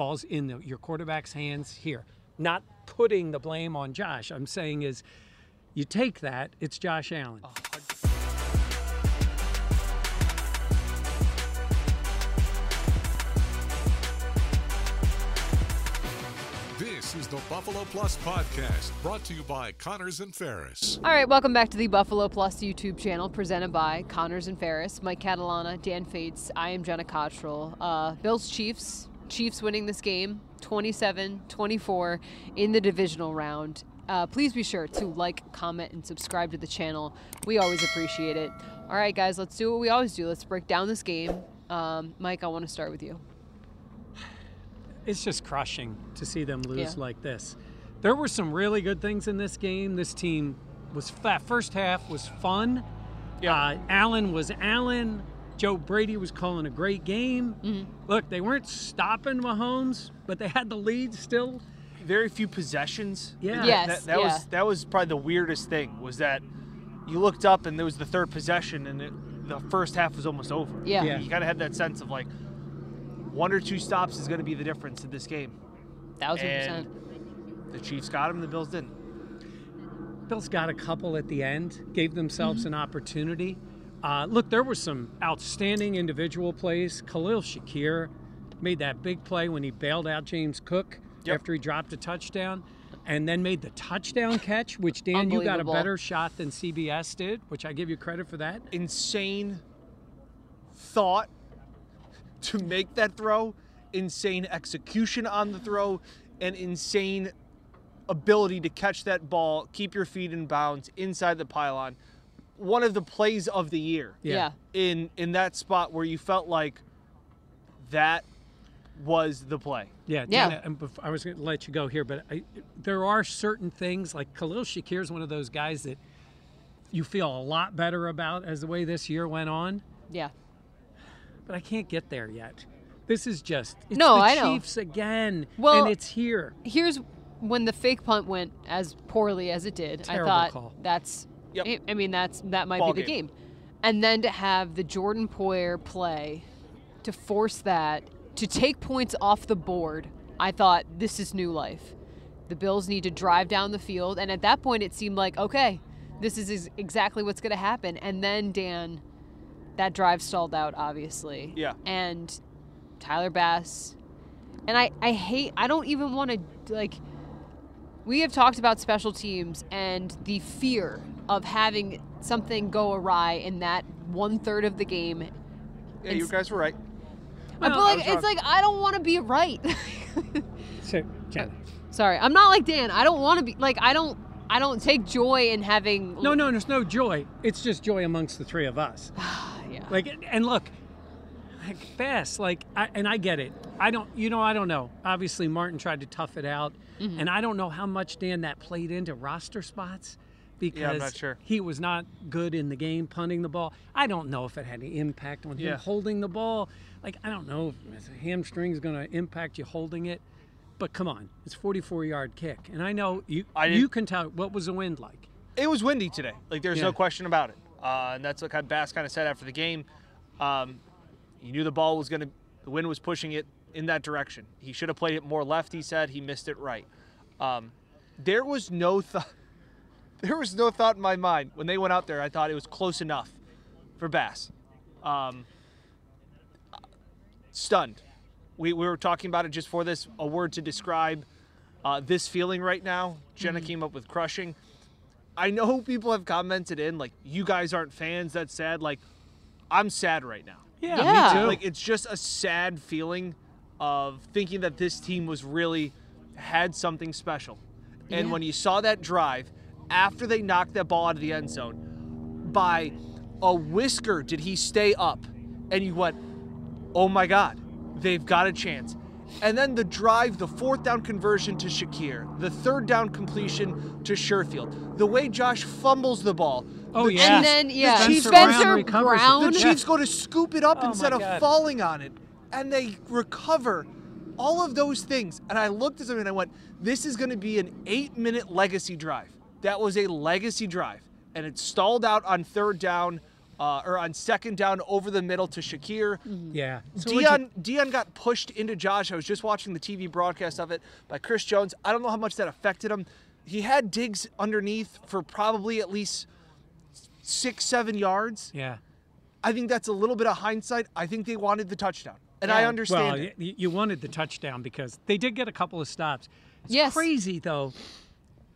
Ball's in the, your quarterback's hands here. Not putting the blame on Josh. I'm saying is you take that, it's Josh Allen. This is the Buffalo Plus Podcast, brought to you by Connors and Ferris. All right, welcome back to the Buffalo Plus YouTube channel, presented by Connors and Ferris. Mike Catalana, Dan Fetes. I am Jenna Cottrell. Uh, Bills Chiefs. Chiefs winning this game 27 24 in the divisional round. Uh, please be sure to like, comment, and subscribe to the channel. We always appreciate it. All right, guys, let's do what we always do. Let's break down this game. Um, Mike, I want to start with you. It's just crushing to see them lose Yeah. like this. There were some really good things in this game. This team was fat. First half was fun. Uh, Allen was Allen. Joe Brady was calling a great game. Mm-hmm. Look, they weren't stopping Mahomes, but they had the lead still. very few possessions. Yeah. Yes, that, that yeah. was that was probably the weirdest thing was that you looked up and there was the third possession and it, the first half was almost over. Yeah. Yeah. You kind of had that sense of like one or two stops is going to be the difference in this game. Thousand And percent. the Chiefs got him, the Bills didn't. Bills got a couple at the end, gave themselves Mm-hmm. an opportunity. Uh, look, there were some outstanding individual plays. Khalil Shakir made that big play when he bailed out James Cook Yep. after he dropped a touchdown, and then made the touchdown catch, which Dan, you got a better shot than CBS did, which I give you credit for that. Insane thought to make that throw, insane execution on the throw, and insane ability to catch that ball, keep your feet in bounds inside the pylon. One of the plays of the year. Yeah. in in that spot where you felt like that was the play. Yeah, Yeah. Dana, and bef- I was going to let you go here, but I, there are certain things like Khalil Shakir is one of those guys that you feel a lot better about as the way this year went on. Yeah. but I can't get there yet. This is just it's No, the I know. Chiefs again, Well, and it's here. here's when the fake punt went as poorly as it did. Terrible I thought call. that's. Yep. I- mean, that's that might Ball be the game. game. and then to have the Jordan Poyer play, to force that to take points off the board. I thought this is new life. The Bills need to drive down the field, and at that point, it seemed like okay, this is exactly what's going to happen. And then Dan, that drive stalled out, obviously. Yeah. And Tyler Bass, and I, I hate. I don't even want to like. We have talked about special teams and the fear of having something go awry in that one third of the game. Yeah, you guys were right. but I like, it's wrong. like I don't want to be right. So, Jen, Sorry, I'm not like Dan. I don't want to be like I don't. I don't take joy in having. no, no, there's no joy. It's just joy amongst the three of us. Yeah. Like, and look, like Bass, like, I, and I get it. I don't, you know, I don't know. Obviously, Martin tried to tough it out, Mm-hmm. and I don't know how much Dan that played into roster spots because not sure. he was not good in the game punting the ball. I don't know if it had any impact on him Yeah. holding the ball. Like, I don't know if a hamstring is going to impact you holding it. But come on, it's 44 yard kick, and I know you. I you can tell what was the wind like. It was windy today. Like there's Yeah. no question about it. Uh, and that's what kind of Bass kind of said after the game. Um, you knew the ball was going to, the wind was pushing it in that direction. He should have played it more left. He said he missed it right. Um, there was no thought. There was no thought in my mind when they went out there. I thought it was close enough for Bass. Um, stunned we, we were talking about it just for this. A word to describe uh, this feeling right now. Jenna came up with crushing. I know people have commented in like, you guys aren't fans. That's sad. Like, I'm sad right now. Yeah, Yeah. me too. Like it's just a sad feeling of thinking that this team was really had something special. And Yeah. when you saw that drive after they knocked that ball out of the end zone, by a whisker did he stay up. And you went, "Oh my god, they've got a chance." And then the drive, the fourth down conversion to Shakir, the third down completion to Sherfield, the way Josh fumbles the ball. Oh, the yeah. And then yeah, Chiefs Spencer, Brown Brown. the Chiefs go to scoop it up Oh, instead of falling on it, and they recover all of those things. And I looked at them and I went, "This is going to be an eight-minute legacy drive." That was a legacy drive, and it stalled out on third down, uh, or on second down over the middle to Shakir. yeah. So what'd you- Dion Dion got pushed into Josh. I was just watching the TV broadcast of it by Chris Jones. I don't know how much that affected him. He had digs underneath for probably at least six, seven yards. yeah. I think that's a little bit of hindsight. I think they wanted the touchdown, and I understand Well, it. you wanted the touchdown because they did get a couple of stops. It's Yes. crazy though.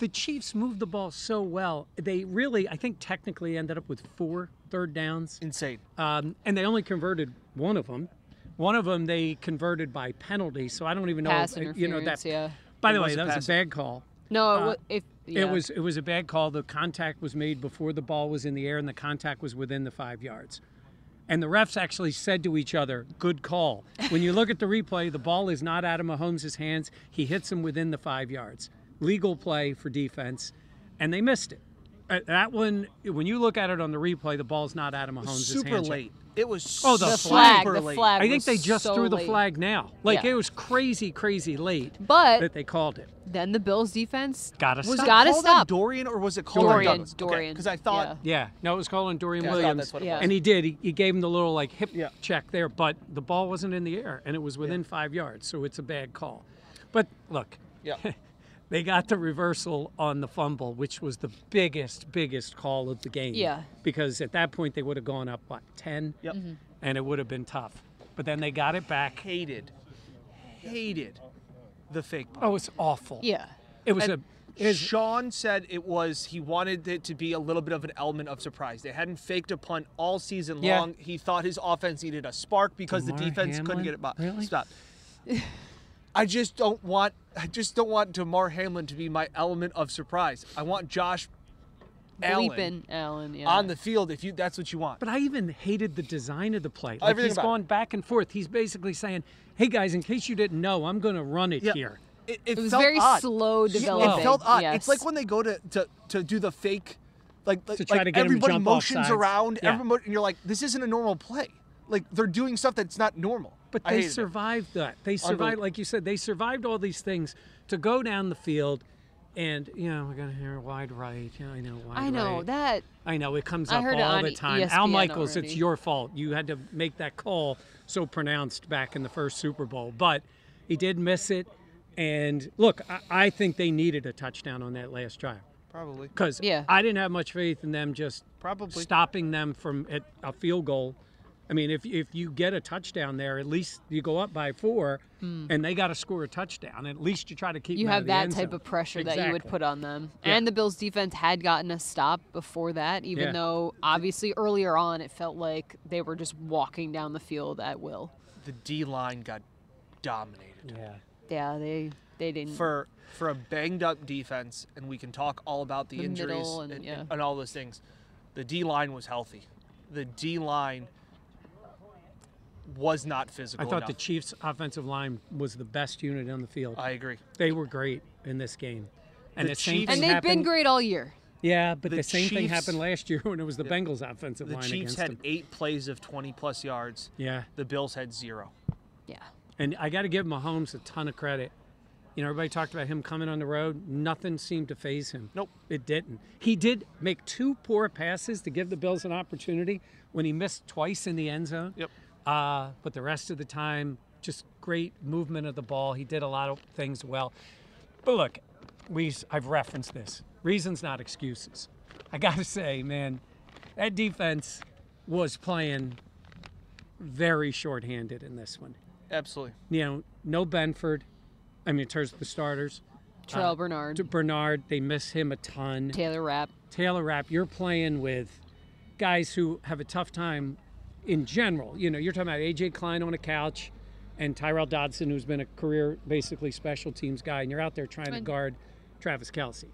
The Chiefs moved the ball so well. They really, I think, technically ended up with four third downs, Insane. um, and they only converted one of them. One of them they converted by penalty, so I don't even know. Pass if- you know interference, that. yeah. By It the way, was a that was a bad call. No, it Uh, if yeah. It was it was a bad call. The contact was made before the ball was in the air, and the contact was within the five yards. And the refs actually said to each other, "Good call." When you look at the replay, the ball is not out of Mahomes' hands. He hits him within the five yards. Legal play for defense, and they missed it. Uh, That one, when you look at it on the replay, the ball's not out of Mahomes' Super hands. yet. late. It was Oh, the the super flag, the flag. I think was they just so threw the late. flag now. Like Yeah. it was crazy, crazy late But that they called it. then the Bills defense Got to Was stop. it Gotta called stop. Dorian or was it called Dorian, on Douglas? Dorian. Because I thought Yeah. Yeah, no, it was calling Dorian Yeah, I Williams. that's what it was. And he did. He, he gave him the little like hip Yeah. check there, but the ball wasn't in the air and it was within five yards, so it's a bad call. But look, Yeah. they got the reversal on the fumble, which was the biggest, biggest call of the game. Yeah. Because at that point they would have gone up what ten, Yep. Mm-hmm. and it would have been tough. But then they got it back. hated, hated the fake punt. Oh, it's awful. Yeah. It was And a. It Sean said it was he wanted it to be a little bit of an element of surprise. They hadn't faked a punt all season Yeah. long. He thought his offense needed a spark because the Damar defense couldn't get it by. Really? Stop. I just don't want I just don't want Damar Hamlin to be my element of surprise. I want Josh Allen Allen. Yeah. on the field if you that's what you want. But I even hated the design of the play. Like Everything he's about it. going back and forth. He's basically saying, "Hey guys, in case you didn't know, I'm going to run it Yeah. here." It, it It was felt very odd. slow Yeah, developing. It felt odd. Yes. It's like when they go to, to, to do the fake, like, like, To try like to get 'em everybody jump motions sides. around, Yeah. everybody, and you're like, this isn't a normal play. Like they're doing stuff that's not normal. But I they hated it. survived that. They survived, like you said, they survived all these things to go down the field, and you know we're gonna hear wide right. Yeah, I know wide I know right. that. I know it comes I up heard it all on the time. Al Michaels, already. it's your fault. You had to make that call so pronounced back in the first Super Bowl, but he did miss it. And look, I, I think they needed a touchdown on that last drive probably. because Yeah. I didn't have much faith in them just Probably. stopping them from at a field goal. I mean, if if you get a touchdown there, at least you go up by four, hmm. and they got to score a touchdown. At least you try to keep. You them out have of that end type zone. of pressure that you would put on them. Yeah. And the Bills defense had gotten a stop before that, even Yeah. though obviously earlier on it felt like they were just walking down the field at will. The D line got dominated. Yeah. Yeah, they they didn't. For for a banged up defense, and we can talk all about the, The injuries and- and, yeah. and all those things. The D line was healthy. The D line was not physical. I thought enough. the Chiefs' offensive line was the best unit on the field. I agree. they were great in this game. And The the, same Chiefs- thing and they've happened, been great all year. Yeah, but The the, same thing happened last year when it was the Bengals' offensive The line The Chiefs had them. eight plays of 20 plus yards. Yeah, The Bills had zero. Yeah. and I got to give Mahomes a ton of credit. You know, everybody talked about him coming on the road. Nothing seemed to phase him. Nope. It didn't. He did make two poor passes to give the Bills an opportunity when he missed twice in the end zone. Yep. Uh, but the rest of the time, just great movement of the ball. He did a lot of things well. But look, we I've referenced this. Reasons, not excuses. I got to say, man, that defense was playing very shorthanded in this one. Absolutely. You know, no Benford. I mean, in terms of the starters. Terrel Uh, Bernard, Bernard, they miss him a ton. Taylor Rapp. Taylor Rapp, you're playing with guys who have a tough time in general. You know, you're talking about AJ Klein on a couch and Tyrel Dodson, who's been a career basically special teams guy, and you're out there trying to guard Travis Kelce.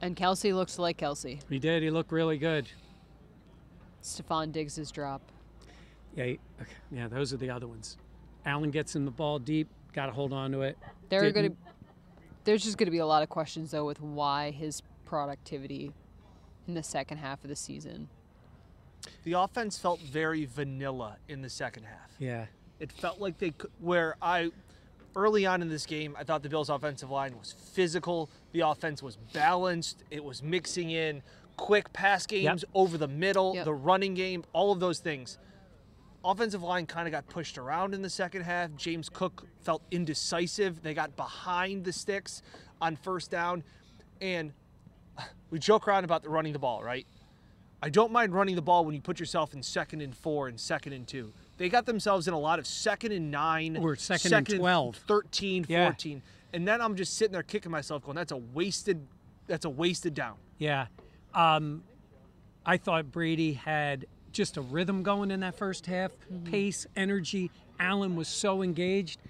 And Kelce looks like Kelsey. He did. He looked really good. Stefon Diggs' drop. Yeah, he- yeah. Those are the other ones. Allen gets in the ball deep. Got to hold on to it. There are going to there's just going to be a lot of questions though with why his productivity in the second half of the season. The offense felt very vanilla in the second half. Yeah. It felt like they could, where I early on in this game, I thought the Bills' offensive line was physical. The offense was balanced. It was mixing in quick pass games over the middle, Yep. the running game, all of those things. Offensive line kind of got pushed around in the second half. James Cook felt indecisive. They got behind the sticks on first down. And we joke around about the running the ball, right? I don't mind running the ball when you put yourself in second and four and second and two. They got themselves in a lot of second and nine, Or second and 12. 13, Yeah. 14. And then I'm just sitting there kicking myself going, that's a wasted, that's a wasted down. Yeah. Um, I thought Brady had just a rhythm going in that first half, pace, energy. Allen was so engaged.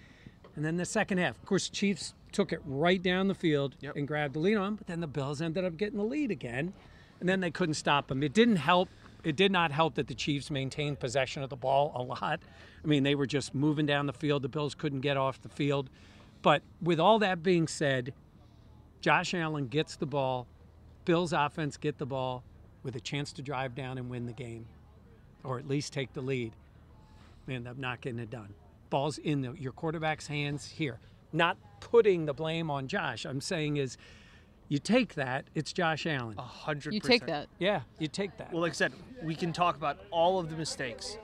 And then the second half, of course, Chiefs took it right down the field Yep. and grabbed the lead on, but then the Bills ended up getting the lead again. And then they couldn't stop them. It didn't help. It did not help that the Chiefs maintained possession of the ball a lot. I mean, they were just moving down the field. The Bills couldn't get off the field. But with all that being said, Josh Allen gets the ball. Bills offense get the ball with a chance to drive down and win the game, or at least take the lead. They end up not getting it done. Ball's in the, your quarterback's hands here. Not putting the blame on Josh. I'm saying is, you take that. It's Josh Allen. A hundred You take that. Yeah, you take that. Well, like I said, we can talk about all of the mistakes.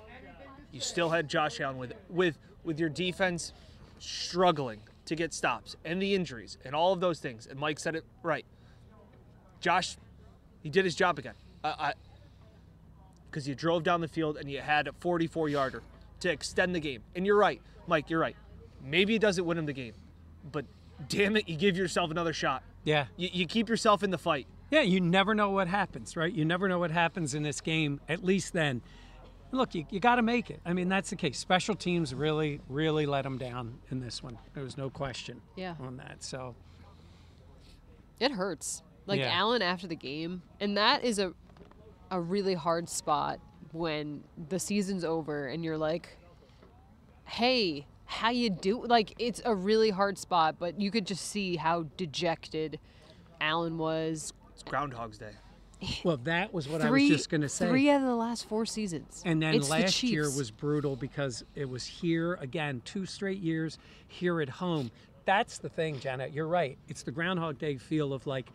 You still had Josh Allen with with with your defense struggling to get stops and the injuries and all of those things. And Mike said it right. Josh, he did his job again. I, because you drove down the field and you had a 44 yarder to extend the game. And you're right, Mike. You're right. Maybe it doesn't win him the game, but damn it, you give yourself another shot. yeah. You, you keep yourself in the fight. Yeah, you never know what happens, right? You never know what happens in this game, at least then. Look, you, you got to make it. I mean, that's the case. Special teams really, really let them down in this one. There was no question Yeah. on that. So, It hurts. Like Yeah. Allen after the game, and that is a a really hard spot when the season's over and you're like, "Hey, how you do?" Like it's a really hard spot, but you could just see how dejected Allen was. It's Groundhog's Day. well, that was what three, I was just going to say. Three out of the last four seasons. And then It's the last year was brutal because it was here again, two straight years here at home. That's the thing, Janet. You're right. It's the Groundhog Day feel of like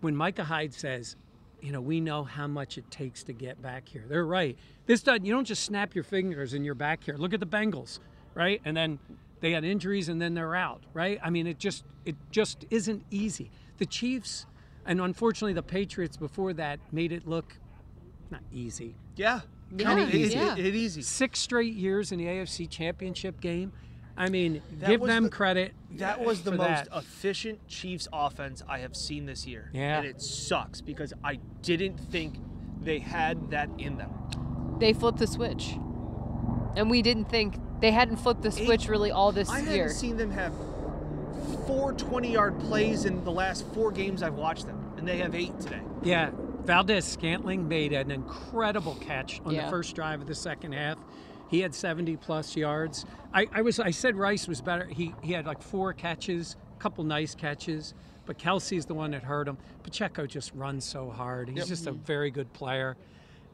when Micah Hyde says, you know, we know how much it takes to get back here. They're right. This doesn't, you don't just snap your fingers and you're back here. Look at the Bengals, right? And then they had injuries and then they're out, right? I mean, it just it just isn't easy. The Chiefs and unfortunately the Patriots before that made it look not easy. Yeah. Yeah, Kinda easy. yeah. It, it easy. six straight years in the AFC Championship game. I mean, That give them the- credit. That was the for most that. efficient Chiefs offense I have seen this year. Yeah. And it sucks because I didn't think they had that in them. they flipped the switch, and we didn't think they hadn't flipped the switch really all this I year. I haven't seen them have four 20 yard plays in the last four games I've watched them, and they have eight today. Yeah, Valdes-Scantling made an incredible catch on Yeah. the first drive of the second half. He had 70 plus yards. I, I was I said Rice was better. He he had like four catches, a couple nice catches, but Kelce's the one that hurt him. Pacheco just runs so hard. He's just a mm-hmm. very good player.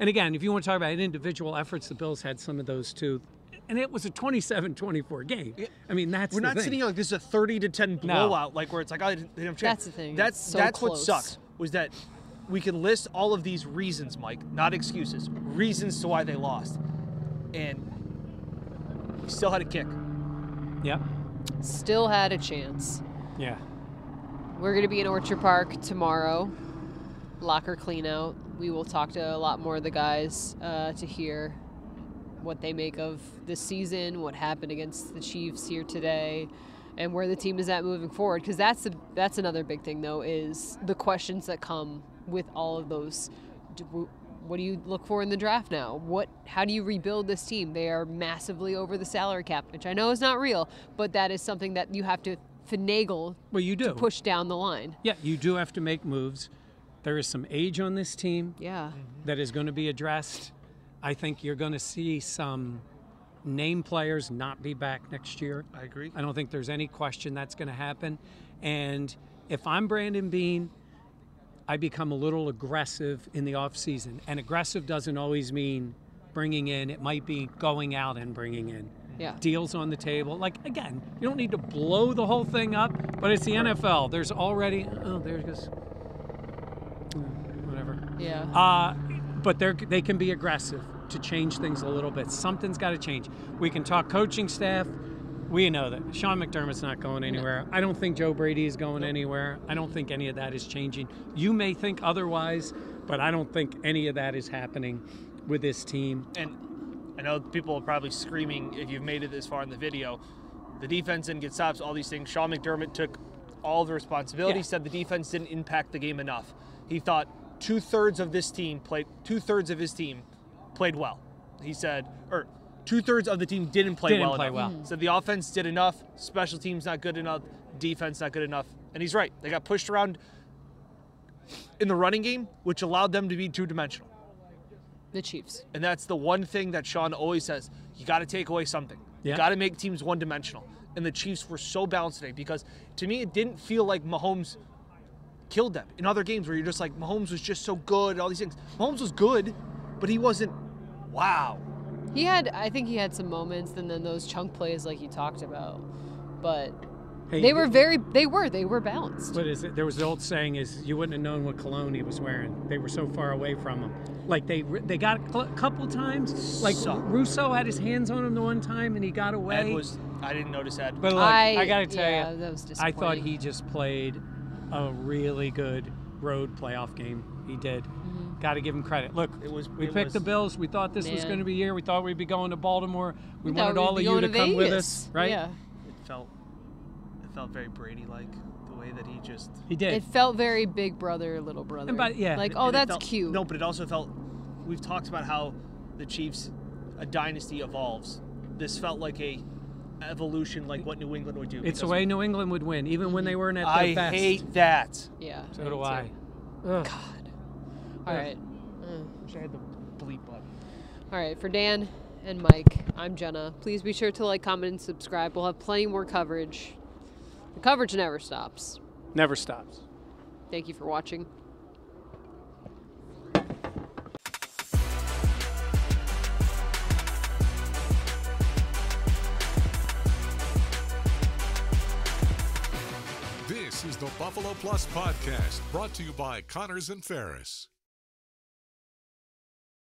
And again, if you want to talk about individual efforts, the Bills had some of those too. And it was a 27-24 game. I mean, that's We're the not thing. sitting here like this is a 30 to 10 No. blowout, like where it's like, oh, they didn't have a chance. That's the thing. That's, so that's what sucks was that we can list all of these reasons, Mike, not excuses, reasons to why they lost. And we still had a kick. Yep. Still had a chance. Yeah. We're going to be in Orchard Park tomorrow. Locker clean out. We will talk to a lot more of the guys uh, to hear what they make of this season, what happened against the Chiefs here today, and where the team is at moving forward. Because that's the, that's another big thing though is the questions that come with all of those. What do you look for in the draft now? What? How do you rebuild this team? They are massively over the salary cap, which I know is not real, but that is something that you have to finagle Well, you do. to push down the line. Yeah, you do have to make moves. There is some age on this team Yeah. that is going to be addressed. I think you're going to see some name players not be back next year. I agree. I don't think there's any question that's going to happen. And if I'm Brandon Beane, I become a little aggressive in the offseason. And aggressive doesn't always mean bringing in, it might be going out and bringing in. Yeah. Deals on the table. Like, again, you don't need to blow the whole thing up, but it's the NFL. There's already, oh, there goes, whatever. Yeah. Uh, but they they can be aggressive to change things a little bit. Something's got to change. We can talk coaching staff. We know that Sean McDermott's not going anywhere. I don't think Joe Brady is going anywhere. I don't think any of that is changing. You may think otherwise, but I don't think any of that is happening with this team. And I know people are probably screaming if you've made it this far in the video. The defense didn't get stops, all these things. Sean McDermott took all the responsibility, Yeah. said the defense didn't impact the game enough. He thought two thirds of this team played, two thirds of his team played well. He said, or two thirds of the team didn't play Didn't well play enough. well. Said the offense did enough, special teams not good enough, defense not good enough. And he's right. They got pushed around in the running game, which allowed them to be two dimensional. The Chiefs. And that's the one thing that Sean always says. You got to take away something. Yeah. You got to make teams one dimensional. And the Chiefs were so balanced today because to me, it didn't feel like Mahomes killed them. In other games where you're just like, Mahomes was just so good, all these things. Mahomes was good, but he wasn't, wow. He had, I think he had some moments, and then those chunk plays like you talked about. But Hey, they were very, they were, they were balanced. What is it? There was the old saying: "Is you wouldn't have known what cologne he was wearing. They were so far away from him. Like they they got a cl- couple times. Like Suck. Rousseau had his hands on him the one time and he got away. Ed was, I didn't notice that. But look, I, I- got to tell yeah, you, that was I thought he just played a really good road playoff game. He did. Mm-hmm. Got to give him credit. Look, It was- we it picked was- the Bills. We thought this was going to be here. We thought we'd be going to Baltimore. We, We wanted all of you to going come with us, right? Yeah. it felt, it felt very Brady-like, the way that he just... He did. It felt very big brother, little brother. And by- yeah. Like, And- oh, and that's felt- cute. No, but it also felt. We've talked about how the Chiefs, a dynasty evolves. This felt like a evolution, like what New England would do. it's the way New England would win, even when they mhm. weren't at their I best. hate that. Yeah. So do. I. Ugh. God. All right. Mm. Wish I had the bleep button. All right, for Dan and Mike, I'm Jenna. Please be sure to like, comment, and subscribe. We'll have plenty more coverage. The coverage never stops. Never stops. Thank you for watching. This is the Buffalo Plus Podcast, brought to you by Connors and Ferris.